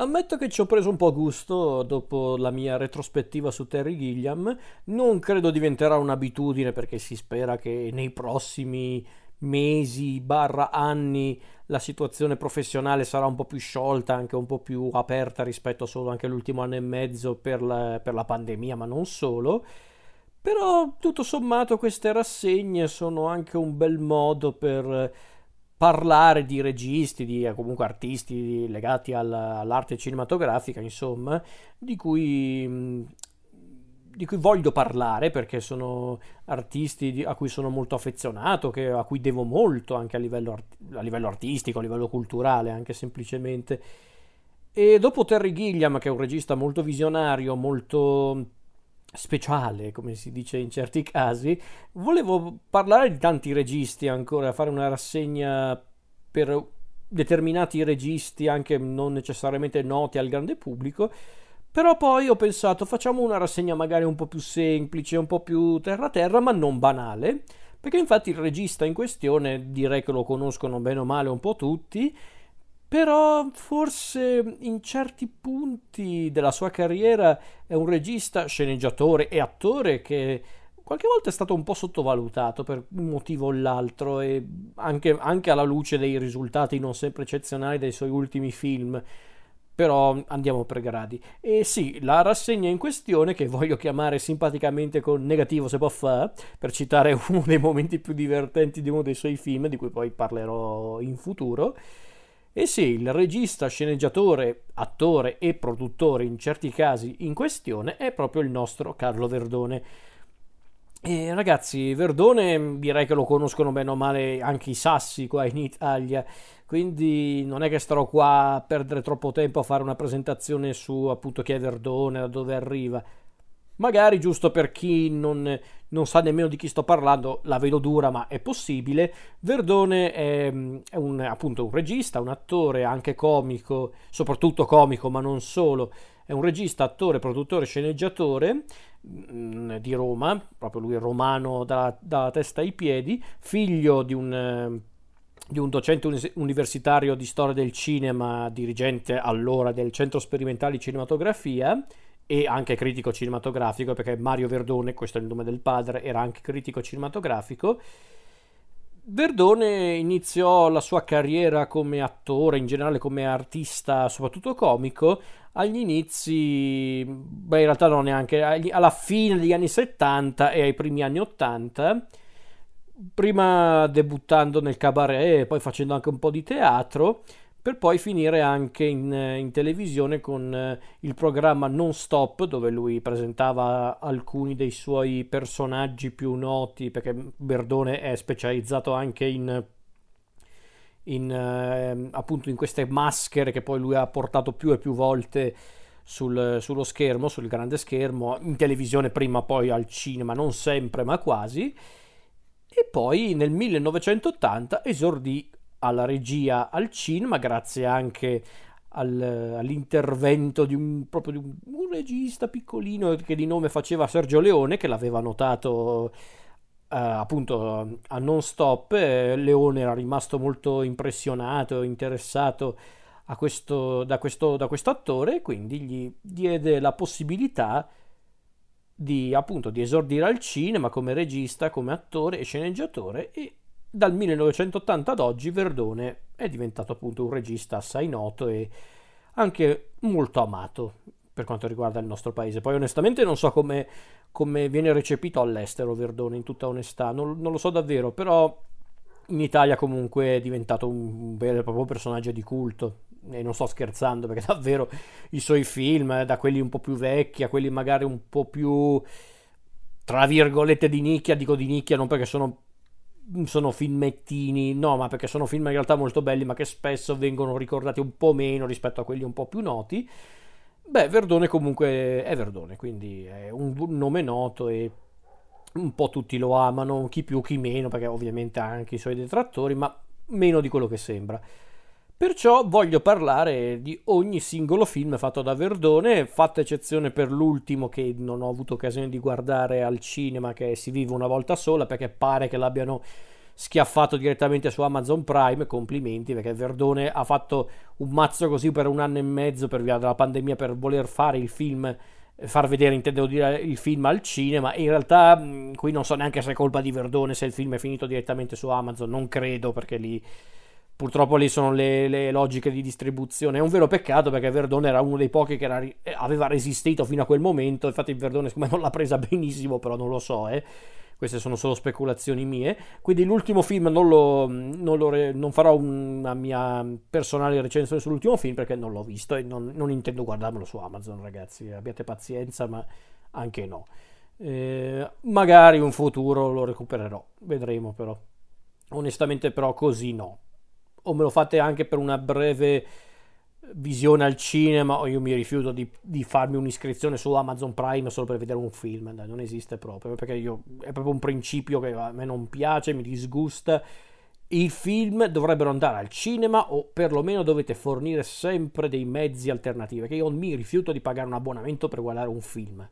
Ammetto che ci ho preso un po' gusto dopo la mia retrospettiva su Terry Gilliam. Non credo diventerà un'abitudine perché si spera che nei prossimi mesi barra anni la situazione professionale sarà un po' più sciolta, anche un po' più aperta rispetto solo anche all'ultimo anno e mezzo per la, per la pandemia, ma non solo. Però tutto sommato queste rassegne sono anche un bel modo per parlare di registi, di eh, comunque artisti legati all'arte cinematografica, insomma, di cui, di cui voglio parlare perché sono artisti a cui sono molto affezionato, che, a cui devo molto anche a livello, a livello artistico, a livello culturale, anche semplicemente. E dopo Terry Gilliam, che è un regista molto visionario, molto speciale, come si dice in certi casi, volevo parlare di tanti registi ancora, fare una rassegna per determinati registi anche non necessariamente noti al grande pubblico, però poi ho pensato facciamo una rassegna magari un po' più semplice, un po' più terra terra, ma non banale, perché infatti il regista in questione direi che lo conoscono bene o male un po' tutti però forse in certi punti della sua carriera è un regista, sceneggiatore e attore che qualche volta è stato un po' sottovalutato per un motivo o l'altro e anche, anche alla luce dei risultati non sempre eccezionali dei suoi ultimi film però andiamo per gradi. E sì, la rassegna in questione, che voglio chiamare simpaticamente con negativo se può fare, per citare uno dei momenti più divertenti di uno dei suoi film, di cui poi parlerò in futuro, e sì, il regista, sceneggiatore, attore e produttore in certi casi in questione è proprio il nostro Carlo Verdone. E ragazzi, Verdone direi che lo conoscono bene o male anche i sassi qua in Italia, quindi non è che starò qua a perdere troppo tempo a fare una presentazione su appunto chi è Verdone, da dove arriva. Magari giusto per chi non, non, sa nemmeno di chi sto parlando, la vedo dura, ma è possibile. Verdone è, è un, appunto un regista, un attore, anche comico, soprattutto comico, ma non solo. È un regista, attore, produttore, sceneggiatore mh, mm, di Roma, proprio lui romano dalla, dalla testa ai piedi, figlio di un di un docente universitario di storia del cinema, dirigente allora del Centro Sperimentale di Cinematografia e anche critico cinematografico, perché Mario Verdone, questo è il nome del padre, era anche critico cinematografico. Verdone iniziò la sua carriera come attore, in generale come artista, soprattutto comico, agli inizi, beh in realtà non neanche, alla fine degli anni 70 e ai primi anni 80, prima debuttando nel cabaret e poi facendo anche un po' di teatro, per poi finire anche in, in, televisione con eh, il programma Non Stop dove lui presentava alcuni dei suoi personaggi più noti perché Berdone è specializzato anche in, in eh, appunto in queste maschere che poi lui ha portato più e più volte sul, sullo schermo, sul grande schermo, in televisione prima poi al cinema, non sempre ma quasi. E poi nel 1980 esordì alla regia al cinema, grazie anche al, all'intervento di un, di un, un, regista piccolino che di nome faceva Sergio Leone, che l'aveva notato eh, appunto a non stop. Eh, Leone era rimasto molto impressionato, interessato questo, da, questo, da questo attore quindi gli diede la possibilità di appunto di esordire al cinema come regista, come attore e sceneggiatore e dal 1980 ad oggi Verdone è diventato appunto un regista assai noto e anche molto amato per quanto riguarda il nostro paese. Poi onestamente non so come, come viene recepito all'estero Verdone, in tutta onestà, non, non, lo so davvero, però in Italia comunque è diventato un vero e proprio personaggio di culto. E non sto scherzando perché davvero i suoi film, da quelli un po' più vecchi a quelli magari un po' più tra virgolette di nicchia, dico di nicchia non perché sono sono filmettini, no, ma perché sono film in realtà molto belli, ma che spesso vengono ricordati un po' meno rispetto a quelli un po' più noti. Beh, Verdone comunque è Verdone, quindi è un nome noto e un po' tutti lo amano, chi più chi meno, perché ovviamente ha anche i suoi detrattori, ma meno di quello che sembra. Perciò voglio parlare di ogni singolo film fatto da Verdone, fatta eccezione per l'ultimo che non ho avuto occasione di guardare al cinema, che si vive una volta sola, perché pare che l'abbiano schiaffato direttamente su Amazon Prime, complimenti perché Verdone ha fatto un mazzo così per un anno e mezzo per via della pandemia per voler fare il film far vedere, intendevo dire, il film al cinema. In realtà, qui non so neanche se è colpa di Verdone, se il film è finito direttamente su Amazon, non credo perché lì purtroppo lì sono le, le logiche di distribuzione. È un vero peccato perché Verdone era uno dei pochi che era, aveva resistito fino a quel momento. Infatti, Verdone, siccome non l'ha presa benissimo, però non lo so, eh queste sono solo speculazioni mie. Quindi l'ultimo film non, lo, non, lo, non farò una mia personale recensione sull'ultimo film perché non l'ho visto e non, non intendo guardarmelo su Amazon, ragazzi. Abbiate pazienza, ma anche no. Eh, magari in futuro lo recupererò, vedremo però. Onestamente però così no. O me lo fate anche per una breve visione al cinema o io mi rifiuto di, di, farmi un'iscrizione su Amazon Prime solo per vedere un film, non esiste proprio, perché io, è proprio un principio che a me non piace, mi disgusta. I film dovrebbero andare al cinema o perlomeno dovete fornire sempre dei mezzi alternativi, perché io mi rifiuto di pagare un abbonamento per guardare un film.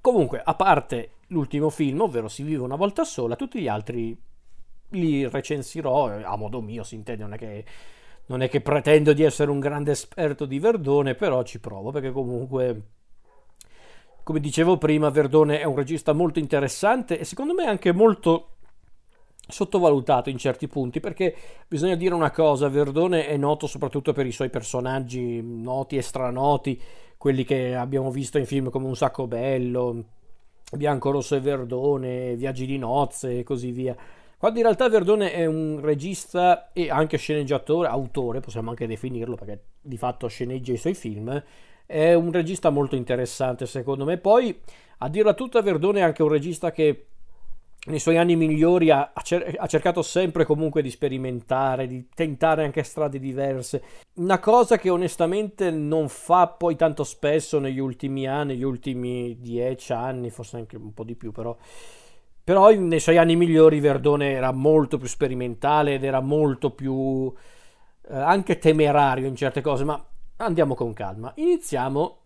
Comunque, a parte l'ultimo film, ovvero Si vive una volta sola, tutti gli altri li recensirò a modo mio, si intende, non è che non è che pretendo di essere un grande esperto di Verdone, però ci provo perché comunque, come dicevo prima, Verdone è un regista molto interessante e secondo me anche molto sottovalutato in certi punti perché bisogna dire una cosa, Verdone è noto soprattutto per i suoi personaggi noti e stranoti, quelli che abbiamo visto in film come Un sacco bello, Bianco, Rosso e Verdone, Viaggi di nozze e così via quando in realtà Verdone è un regista e anche sceneggiatore, autore, possiamo anche definirlo perché di fatto sceneggia i suoi film, è un regista molto interessante secondo me. Poi, a dirla tutta, Verdone è anche un regista che nei suoi anni migliori ha, ha, cercato sempre comunque di sperimentare, di tentare anche strade diverse. Una cosa che onestamente non fa poi tanto spesso negli ultimi anni, negli ultimi dieci anni, forse anche un po' di più, però però nei suoi anni migliori Verdone era molto più sperimentale ed era molto più eh, anche temerario in certe cose, ma andiamo con calma. Iniziamo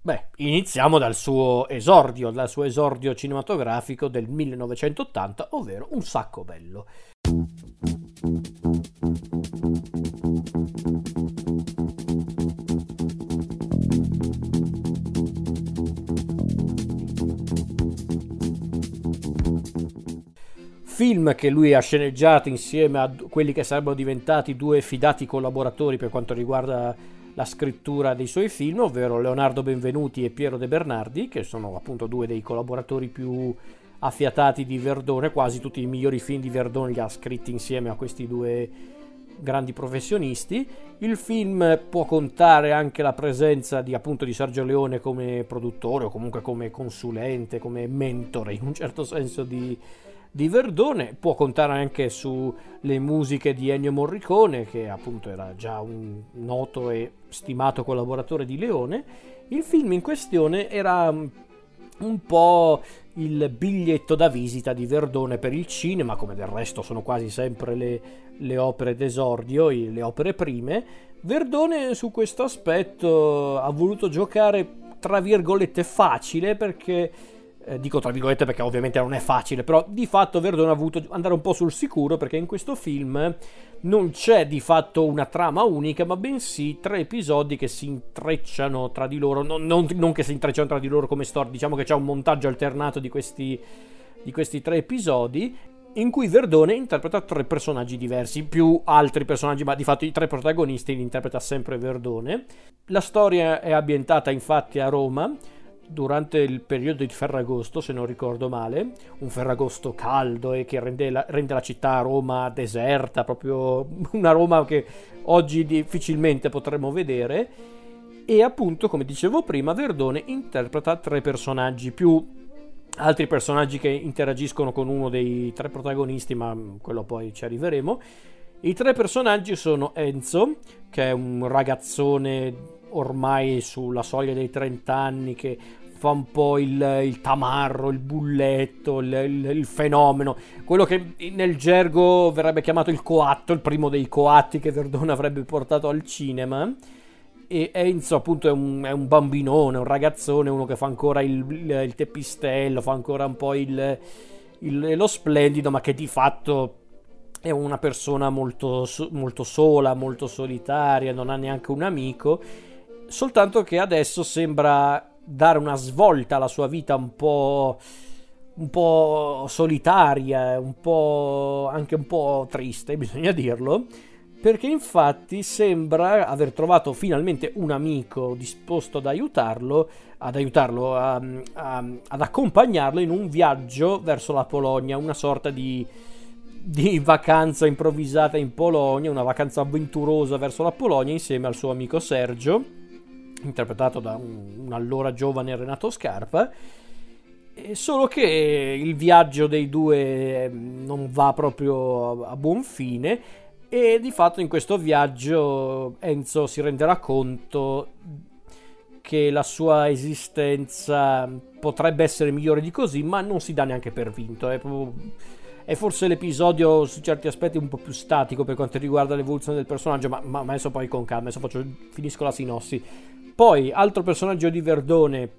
Beh, iniziamo dal suo esordio, dal suo esordio cinematografico del 1980, ovvero Un sacco bello. Film che lui ha sceneggiato insieme a quelli che sarebbero diventati due fidati collaboratori per quanto riguarda la scrittura dei suoi film, ovvero Leonardo Benvenuti e Piero De Bernardi, che sono appunto due dei collaboratori più affiatati di Verdone, quasi tutti i migliori film di Verdone li ha scritti insieme a questi due grandi professionisti. Il film può contare anche la presenza di appunto di Sergio Leone come produttore o comunque come consulente, come mentore in un certo senso di, di Verdone, può contare anche sulle musiche di Ennio Morricone, che appunto era già un noto e stimato collaboratore di Leone. Il film in questione era mm, un po' il biglietto da visita di Verdone per il cinema, come del resto sono quasi sempre le, le opere d'esordio, le opere prime. Verdone su questo aspetto ha voluto giocare tra virgolette facile perché eh, dico tra virgolette perché ovviamente non è facile, però di fatto Verdone ha voluto andare un po' sul sicuro perché in questo film non c'è di fatto una trama unica, ma bensì tre episodi che si intrecciano tra di loro, non, non, non che si intrecciano tra di loro come storia, diciamo che c'è un montaggio alternato di questi, di questi tre episodi in cui Verdone interpreta tre personaggi diversi, più altri personaggi, ma di fatto i tre protagonisti li interpreta sempre Verdone. La storia è ambientata infatti a Roma durante il periodo di Ferragosto, se non ricordo male, un Ferragosto caldo e che rende la, rende la città Roma deserta, proprio una Roma che oggi difficilmente potremmo vedere. E appunto, come dicevo prima, Verdone interpreta tre personaggi più altri personaggi che interagiscono con uno dei tre protagonisti, ma quello poi ci arriveremo. I tre personaggi sono Enzo, che è un ragazzone ormai sulla soglia dei 30 anni che fa un po' il, il tamarro, il bulletto, il, il, il, fenomeno, quello che nel gergo verrebbe chiamato il coatto, il primo dei coatti che Verdone avrebbe portato al cinema. E Enzo appunto è un, è un bambinone, un ragazzone, uno che fa ancora il, teppistello, fa ancora un po' lo splendido, ma che di fatto è una persona molto, molto sola, molto solitaria, non ha neanche un amico, soltanto che adesso sembra dare una svolta alla sua vita un po', un po' solitaria, un po' anche un po' triste, bisogna dirlo, perché infatti sembra aver trovato finalmente un amico disposto ad aiutarlo, ad aiutarlo a, a, ad accompagnarlo in un viaggio verso la Polonia, una sorta di di vacanza improvvisata in Polonia, una vacanza avventurosa verso la Polonia insieme al suo amico Sergio, interpretato da un, un allora giovane Renato Scarpa. Solo che il viaggio dei due ehm, non va proprio a, buon fine e di fatto in questo viaggio Enzo si renderà conto che la sua esistenza potrebbe essere migliore di così, ma non si dà neanche per vinto. È proprio è forse l'episodio su certi aspetti un po' più statico per quanto riguarda l'evoluzione del personaggio, ma, ma adesso poi con calma, adesso faccio, finisco la sinossi. Poi, altro personaggio di Verdone,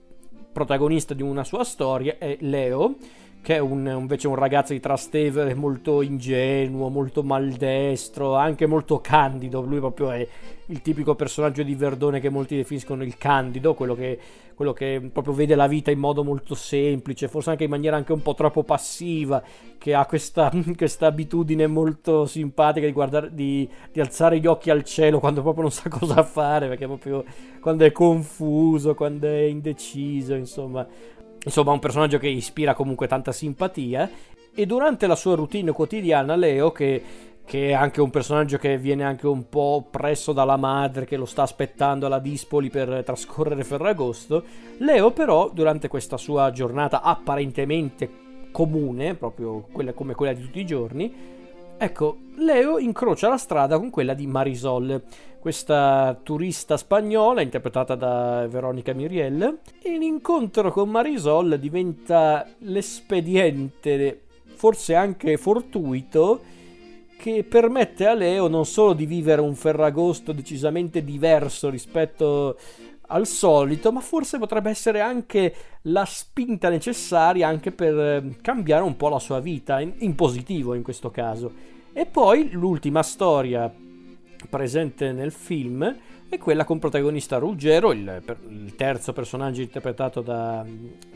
protagonista di una sua storia, è Leo, che è un, invece un ragazzo di Trastevere molto ingenuo, molto maldestro, anche molto candido. Lui proprio è il tipico personaggio di Verdone che molti definiscono il candido, quello che, quello che proprio vede la vita in modo molto semplice, forse anche in maniera anche un po' troppo passiva, che ha questa, questa abitudine molto simpatica di, guardare, di, di, alzare gli occhi al cielo quando proprio non sa cosa fare, perché proprio quando è confuso, quando è indeciso, insomma Insomma, un personaggio che ispira comunque tanta simpatia. E durante la sua routine quotidiana, Leo, che, che è anche un personaggio che viene anche un po' presso dalla madre che lo sta aspettando alla Dispoli per trascorrere Ferragosto, Leo però, durante questa sua giornata apparentemente comune, proprio quella, come quella di tutti i giorni, ecco, Leo incrocia la strada con quella di Marisol questa turista spagnola interpretata da Veronica Miriel e l'incontro con Marisol diventa l'espediente, forse anche fortuito, che permette a Leo non solo di vivere un Ferragosto decisamente diverso rispetto al solito, ma forse potrebbe essere anche la spinta necessaria anche per eh, cambiare un po' la sua vita, in, in positivo in questo caso. E poi l'ultima storia presente nel film è quella con protagonista Ruggero, il, il terzo personaggio interpretato da,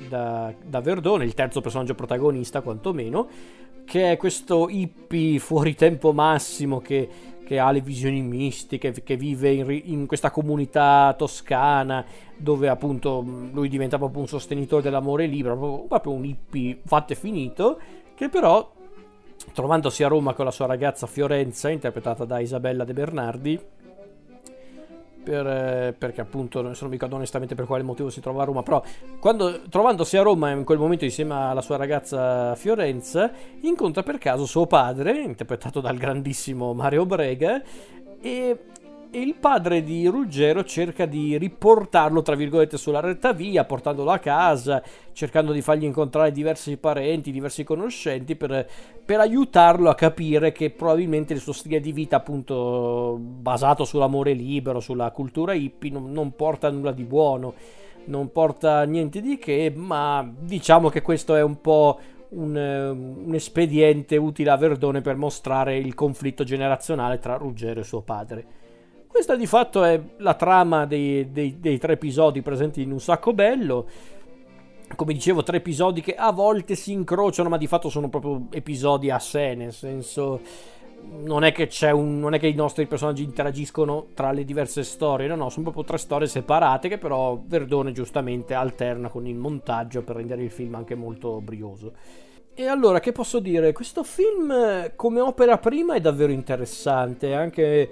da, da, Verdone, il terzo personaggio protagonista quantomeno, che è questo hippie fuori tempo massimo che, che ha le visioni mistiche, che vive in, in, questa comunità toscana dove appunto lui diventa proprio un sostenitore dell'amore libero, proprio, un hippie fatto e finito, che però trovandosi a Roma con la sua ragazza Fiorenza, interpretata da Isabella De Bernardi, per, eh, perché appunto non mi ricordo onestamente per quale motivo si trova a Roma, però quando, trovandosi a Roma in quel momento insieme alla sua ragazza Fiorenza, incontra per caso suo padre, interpretato dal grandissimo Mario Brega, e e il padre di Ruggero cerca di riportarlo, tra virgolette, sulla retta via, portandolo a casa, cercando di fargli incontrare diversi parenti, diversi conoscenti, per, per aiutarlo a capire che probabilmente il suo stile di vita, appunto, basato sull'amore libero, sulla cultura hippie, non, non porta nulla di buono, non porta niente di che, ma diciamo che questo è un po' un, un, espediente utile a Verdone per mostrare il conflitto generazionale tra Ruggero e suo padre. Questa di fatto è la trama dei, dei, dei tre episodi presenti in un sacco bello. Come dicevo, tre episodi che a volte si incrociano, ma di fatto sono proprio episodi a sé, nel senso non è che un, non è che i nostri personaggi interagiscono tra le diverse storie, no, no, sono proprio tre storie separate che però Verdone giustamente alterna con il montaggio per rendere il film anche molto brioso. E allora, che posso dire? Questo film come opera prima è davvero interessante, anche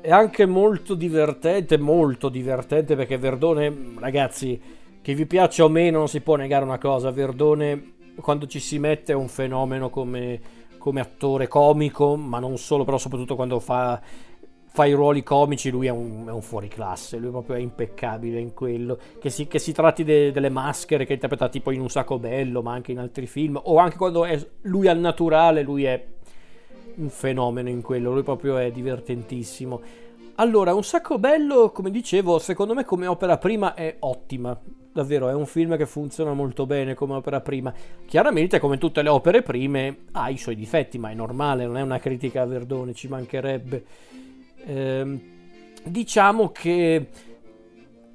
è anche molto divertente, molto divertente perché Verdone, ragazzi, che vi piaccia o meno, non si può negare una cosa, Verdone quando ci si mette è un fenomeno come, come attore comico, ma non solo, però soprattutto quando fa, fa i ruoli comici, lui è un, è un fuoriclasse, lui proprio è impeccabile in quello, che si, che si tratti de, delle maschere che interpreta tipo in Un sacco bello, ma anche in altri film, o anche quando è lui al naturale, lui è un fenomeno in quello, lui proprio è divertentissimo. Allora, Un sacco bello, come dicevo, secondo me come opera prima è ottima. Davvero, è un film che funziona molto bene come opera prima. Chiaramente, come tutte le opere prime, ha i suoi difetti, ma è normale, non è una critica a Verdone, ci mancherebbe. Ehm, diciamo che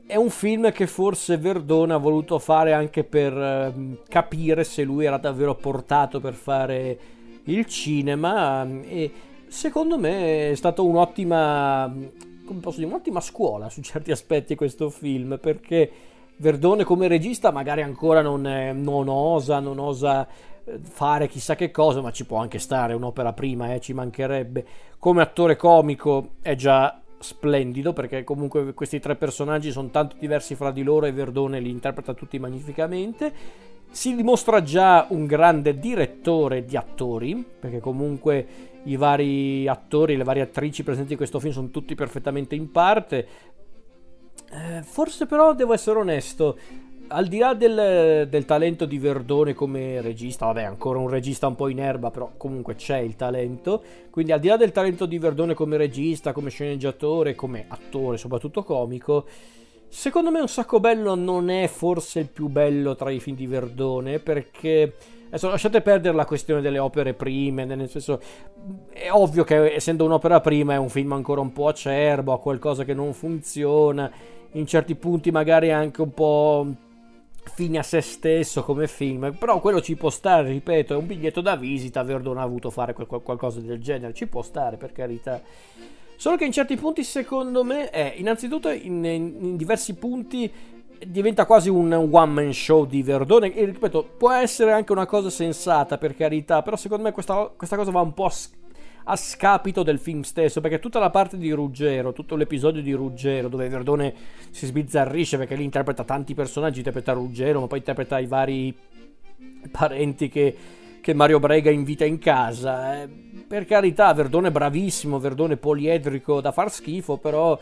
è un film che forse Verdone ha voluto fare anche per eh, capire se lui era davvero portato per fare il cinema e secondo me è stata un'ottima, dire, un'ottima scuola su certi aspetti questo film, perché Verdone come regista magari ancora non, è, non osa, non osa eh, fare chissà che cosa, ma ci può anche stare un'opera prima, eh, ci mancherebbe. Come attore comico è già splendido perché comunque questi tre personaggi sono tanto diversi fra di loro e Verdone li interpreta tutti magnificamente. Si dimostra già un grande direttore di attori, perché comunque i vari attori, le varie attrici presenti in questo film sono tutti perfettamente in parte. Eh, forse però devo essere onesto, al di là del, del, talento di Verdone come regista, vabbè, ancora un regista un po' in erba, però comunque c'è il talento. Quindi, al di là del talento di Verdone come regista, come sceneggiatore, come attore, soprattutto comico, secondo me Un sacco bello non è forse il più bello tra i film di Verdone, perché Adesso lasciate perdere la questione delle opere prime, nel senso è ovvio che essendo un'opera prima è un film ancora un po' acerbo, ha qualcosa che non funziona, in certi punti magari anche un po' fine a se stesso come film, però quello ci può stare, ripeto, è un biglietto da visita, Verdone ha avuto fare qualcosa del genere, ci può stare per carità. Solo che in certi punti secondo me è, innanzitutto in, in, diversi punti diventa quasi un one man show di Verdone. E ripeto può essere anche una cosa sensata per carità però secondo me questa, questa cosa va un po' a, a, scapito del film stesso perché tutta la parte di Ruggero tutto l'episodio di Ruggero dove Verdone si sbizzarrisce perché lì interpreta tanti personaggi interpreta Ruggero ma poi interpreta i vari parenti che, che Mario Brega invita in casa eh, per carità Verdone bravissimo Verdone poliedrico da far schifo però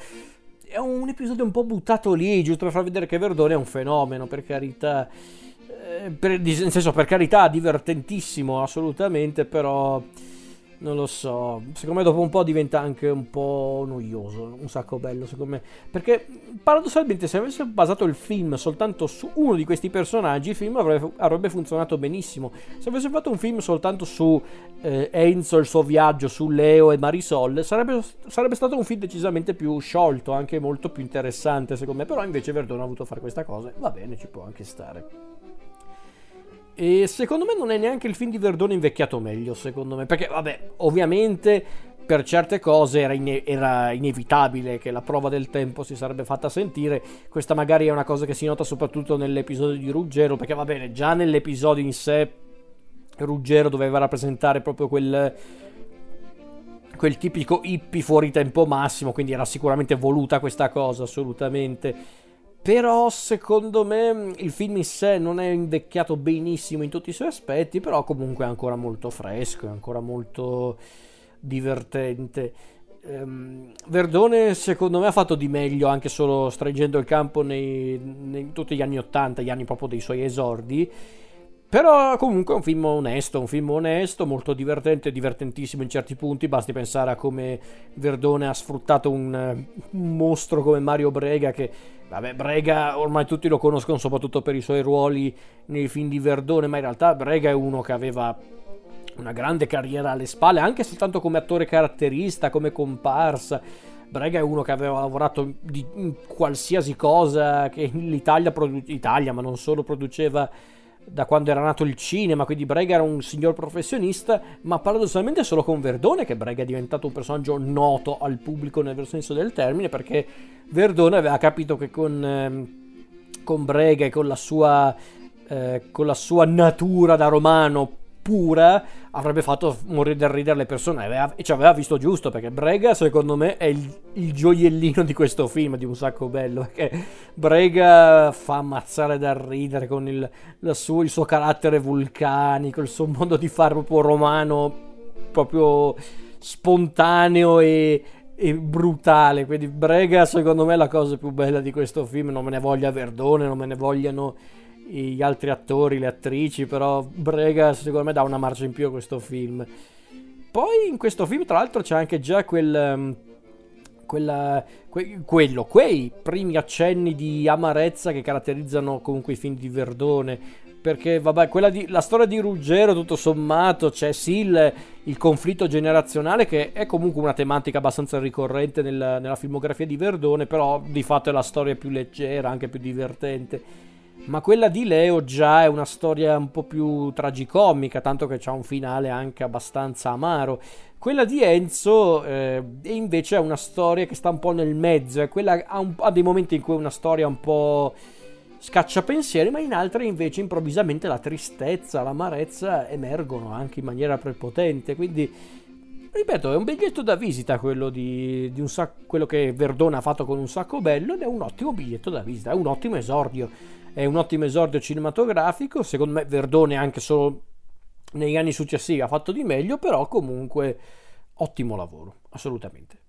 è un episodio un po' buttato lì, giusto per far vedere che Verdone è un fenomeno, per carità. Eh, per, nel senso, per carità, divertentissimo, assolutamente, però non lo so, secondo me dopo un po' diventa anche un po' noioso, un sacco bello secondo me, perché paradossalmente se avesse basato il film soltanto su uno di questi personaggi, il film avrebbe, avrebbe funzionato benissimo. Se avesse fatto un film soltanto su eh, Enzo, il suo viaggio, su Leo e Marisol, sarebbe, sarebbe stato un film decisamente più sciolto, anche molto più interessante secondo me, però invece Verdone ha voluto fare questa cosa, va bene, ci può anche stare. E secondo me non è neanche il film di Verdone invecchiato meglio, secondo me. Perché, vabbè, ovviamente per certe cose era, ine- era, inevitabile che la prova del tempo si sarebbe fatta sentire. Questa magari è una cosa che si nota soprattutto nell'episodio di Ruggero, perché va bene, già nell'episodio in sé Ruggero doveva rappresentare proprio quel, quel tipico hippie fuori tempo massimo, quindi era sicuramente voluta questa cosa, assolutamente. Però secondo me il film in sé non è invecchiato benissimo in tutti i suoi aspetti, però comunque è ancora molto fresco, è ancora molto divertente. Um, Verdone secondo me ha fatto di meglio anche solo stringendo il campo nei, nei tutti gli anni 80, gli anni proprio dei suoi esordi. Però comunque è un film onesto, un film onesto, molto divertente, divertentissimo in certi punti, basti pensare a come Verdone ha sfruttato un, un mostro come Mario Brega che Vabbè, Brega ormai tutti lo conoscono soprattutto per i suoi ruoli nei film di Verdone, ma in realtà Brega è uno che aveva una grande carriera alle spalle, anche soltanto come attore caratterista, come comparsa. Brega è uno che aveva lavorato di qualsiasi cosa che l'Italia, produ- Italia, ma non solo, produceva da quando era nato il cinema, quindi Brega era un signor professionista, ma paradossalmente solo con Verdone che Brega è diventato un personaggio noto al pubblico nel vero senso del termine, perché Verdone aveva capito che con, eh, con Brega e con la sua... Eh, con la sua natura da romano pura avrebbe fatto morire da ridere le persone aveva, e ci aveva visto giusto perché Brega secondo me è il, il, gioiellino di questo film di un sacco bello perché Brega fa ammazzare da ridere con il, suo, il suo carattere vulcanico il suo modo di fare proprio romano proprio spontaneo e, e brutale. Quindi Brega secondo me è la cosa più bella di questo film. Non me ne voglia Verdone non me ne vogliano gli altri attori, le attrici, però Brega secondo me dà una marcia in più a questo film. Poi in questo film tra l'altro c'è anche già quel, um, quella, que, quello, quei primi accenni di amarezza che caratterizzano comunque i film di Verdone. Perché, vabbè, di, la storia di Ruggero, tutto sommato, c'è sì il, il, conflitto generazionale, che è comunque una tematica abbastanza ricorrente nel, nella filmografia di Verdone, però di fatto è la storia più leggera, anche più divertente. Ma quella di Leo già è una storia un po' più tragicomica, tanto che c'ha un finale anche abbastanza amaro. Quella di Enzo eh, invece è una storia che sta un po' nel mezzo, ha, un, ha, dei momenti in cui è una storia un po' scaccia pensieri, ma in altre invece improvvisamente la tristezza, l'amarezza emergono anche in maniera prepotente, quindi ripeto, è un biglietto da visita quello, di, di sac- quello che Verdone ha fatto con un sacco bello ed è un ottimo biglietto da visita, è un ottimo esordio, è un ottimo esordio cinematografico, secondo me Verdone anche solo negli anni successivi ha fatto di meglio, però comunque ottimo lavoro, assolutamente.